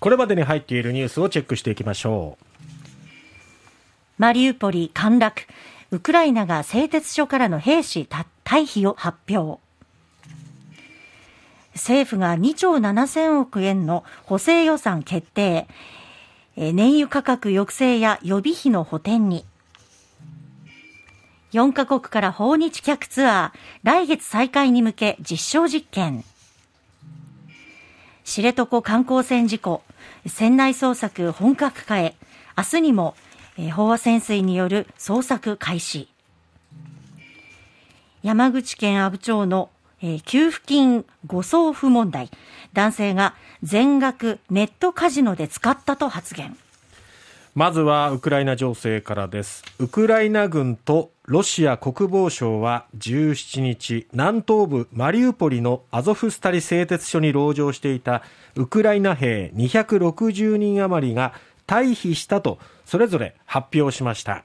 これまでに入っているニュースをチェックしていきましょう。マリウポリ陥落。ウクライナが製鉄所からの兵士退避を発表。政府が2兆7000億円の補正予算決定。燃油価格抑制や予備費の補填に。4カ国から訪日客ツアー来月再開に向け実証実験。知床観光船事故船内捜索本格化へ。明日にも飽和潜水による捜索開始。山口県阿武町の給付金誤送付問題。男性が全額ネットカジノで使ったと発言。まずはウクライナ情勢からです。ウクライナ軍とロシア国防省は17日南東部マリウポリのアゾフスタリ製鉄所に籠城していたウクライナ兵260人余りが退避したとそれぞれ発表しました。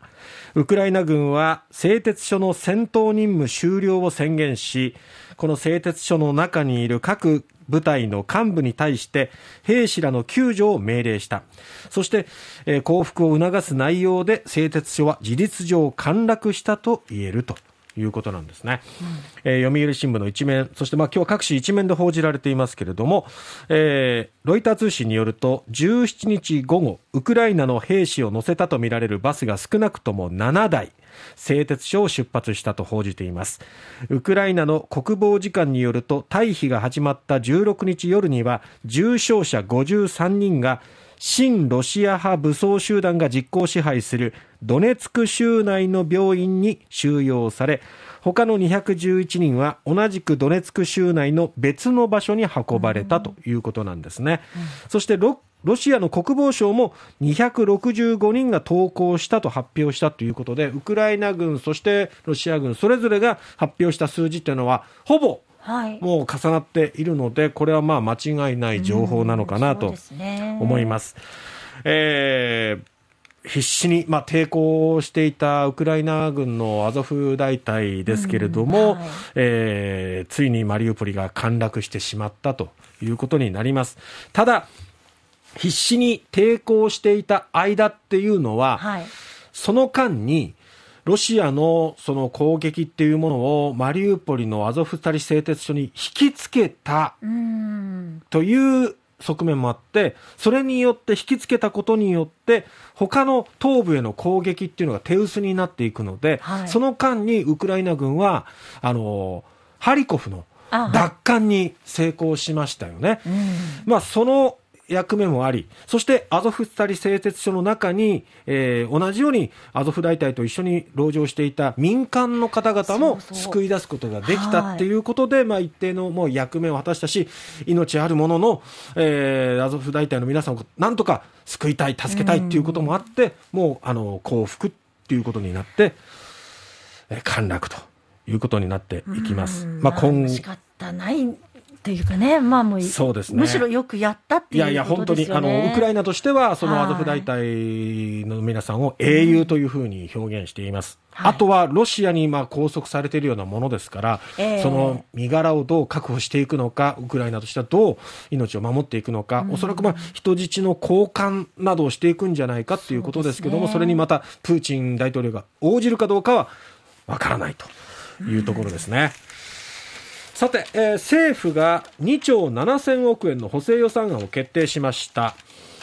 ウクライナ軍は製鉄所の戦闘任務終了を宣言しこの製鉄所の中にいる各部隊の幹部に対して兵士らの救助を命令した。そして、えー、降伏を促す内容で製鉄所は事実上陥落したと言えると。いうことなんですね、うん、えー、読売新聞の一面そしてまあ今日各紙一面で報じられていますけれども、えー、ロイター通信によると17日午後ウクライナの兵士を乗せたとみられるバスが少なくとも7台製鉄所を出発したと報じています。ウクライナの国防次官によると退避が始まった16日夜には重傷者53人が親ロシア派武装集団が実効支配するドネツク州内の病院に収容され他の211人は同じくドネツク州内の別の場所に運ばれたということなんですね、うん、そしてロシアの国防省も265人が投降したと発表したということでウクライナ軍そしてロシア軍それぞれが発表した数字というのはほぼもう重なっているので、これはまあ間違いない情報なのかなと思います。えー必死に、まあ、抵抗していたウクライナ軍のアゾフ大隊ですけれども、うんはい、えー、ついにマリウポリが陥落してしまったということになります。ただ、必死に抵抗していた間っていうのは、はい、その間にロシアのその攻撃っていうものをマリウポリのアゾフスタリ製鉄所に引きつけたという側面もあってそれによって引きつけたことによって他の東部への攻撃っていうのが手薄になっていくので、はい、その間にウクライナ軍はあのハリコフの奪還に成功しましたよね。まあ、その役目もあり、そしてアゾフスタリ製鉄所の中に、えー、同じようにアゾフ大隊と一緒に籠城していた民間の方々も救い出すことができたっていうことで、まあ、一定のもう役目を果たしたし、命あるものの、えー、アゾフ大隊の皆さんをなんとか救いたい、助けたいっていうこともあって、うん、もうあの降伏っていうことになって、えー、陥落ということになっていきます。まあ、今仕というかね、まあもう、そうですね。むしろよくやったっていう、ね、いやいや、本当に、あの、ウクライナとしては、そのアゾフ大隊の皆さんを英雄というふうに表現しています。はい、あとは、ロシアにまあ拘束されているようなものですから、えー、その身柄をどう確保していくのか、ウクライナとしてはどう命を守っていくのか、うん、おそらくまあ人質の交換などをしていくんじゃないかということですけども、そ、ね,、れにまたプーチン大統領が応じるかどうかはわからないというところですね。うんさて、えー、政府が2兆7000億円の補正予算案を決定しました。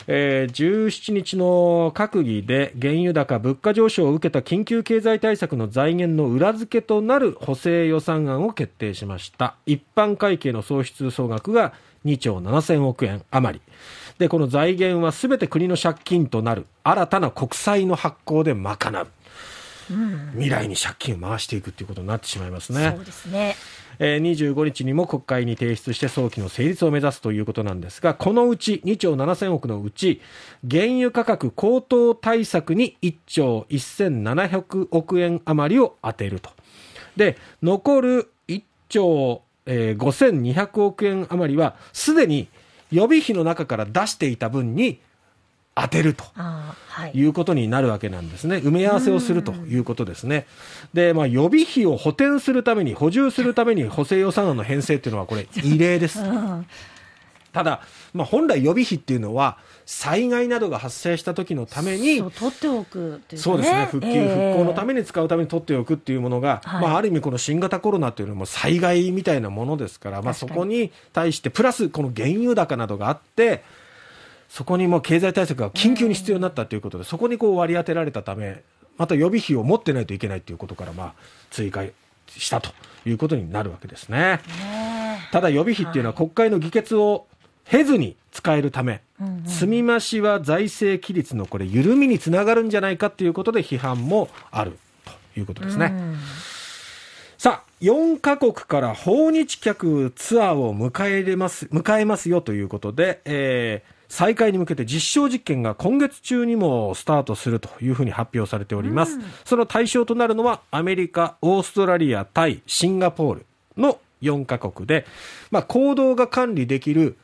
えー、17日の閣議で原油高、物価上昇を受けた緊急経済対策の財源の裏付けとなる補正予算案を決定しました。一般会計の創出総額が2兆7000億円余り。でこの財源はすべて国の借金となる新たな国債の発行で賄う、うん、未来に借金を回していくということになってしまいますね。そうですね。えー、25日にも国会に提出して早期の成立を目指すということなんですがこのうち2兆7000億のうち原油価格高騰対策に1兆1700億円余りを充てると。で残る1兆、えー、5200億円余りはすでに予備費の中から出していた分に当てるとい。うことになるわけなんですね、埋め合わせをするということですね、でまあ、予備費を補填するために、補充するために補正予算案の編成というのは、これ、異例です。ただ、まあ、本来予備費っていうのは災害などが発生した時のためにそう取っておくね、そうですね。復旧、ええ。復興のために使うために取っておくっていうものが、はい。まあ、ある意味この新型コロナっていうのも災害みたいなものですから、まあ、そこに対してプラスこの原油高などがあってそこにもう経済対策が緊急に必要になったということで、そこにこう割り当てられたためまた予備費を持ってないといけないということから、まあ、追加したということになるわけですね。ねただ予備費っていうのは国会の議決を経ずに使えるため、積み増しは財政規律のこれ緩みにつながるんじゃないかということで批判もあるということですね。うんさあ、4カ国から訪日客ツアーを迎え入れます、迎えますよということで、えー再開に向けて実証実験が今月中にもスタートするというふうに発表されております。その対象となるのはアメリカ、オーストラリア、タイ、シンガポールの4カ国で、まあ、行動が管理できる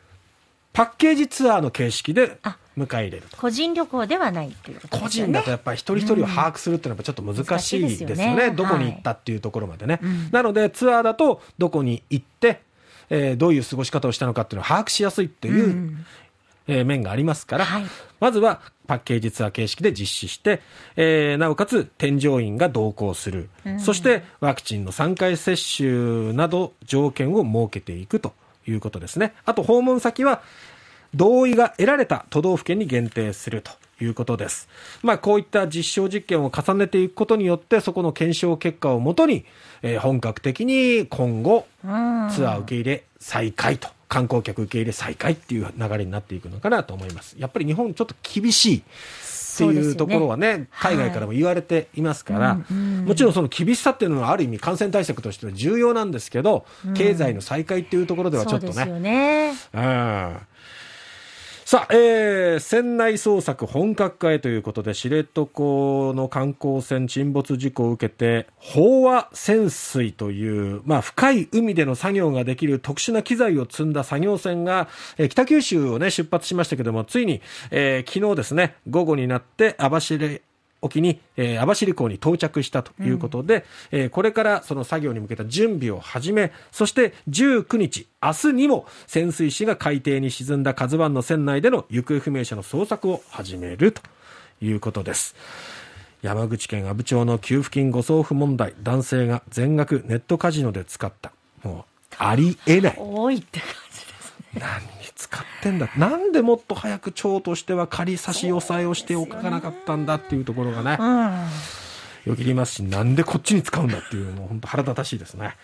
パッケージツアーの形式であ迎え入れると。個人旅行ではないということね人だとやっぱり一人一人を把握するっていうのはちょっと難しいですよね。よねどこに行ったっていうところまでね。うんなのでツアーだとどこに行って、えーどういう過ごし方をしたのかっていうのを把握しやすいっていう、うんえー面がありますから、はい。まずはパッケージツアー形式で実施して、えーなおかつ添乗員が同行する、そしてワクチンの3回接種など条件を設けていくということですね。あと訪問先は同意が得られた都道府県に限定するということです。まあ、こういった実証実験を重ねていくことによって、そこの検証結果をもとに、えー本格的に今後、うん。ツアー受け入れ再開と、観光客受け入れ再開っていう流れになっていくのかなと思います。やっぱり日本ちょっと厳しいっていうところはね、海外からも言われていますから、うんうんもちろんその厳しさっていうのはある意味感染対策としては重要なんですけど、経済の再開っていうところではちょっとね、そうですよね。うんさあ、えー、船内捜索本格化へということで、知床の観光船沈没事故を受けて、飽和潜水という、まあ、深い海での作業ができる特殊な機材を積んだ作業船が、えー北九州をね、出発しましたけども、ついに、えー昨日ですね、午後になって、網走沖に、えー網走港に到着したということで、えーこれからその作業に向けた準備を始め、そして19日、明日にも潜水士が海底に沈んだ KAZUI の船内での行方不明者の捜索を始めるということです。山口県阿武町の給付金誤送付問題、男性が全額ネットカジノで使った。もう、ありえない。多いって何に使ってんだ？なんでもっと早く町としては仮差し押さえをしておかなかったんだっていうところがね、うん。よぎりますし、なんでこっちに使うんだっていう、もう本当腹立たしいですね。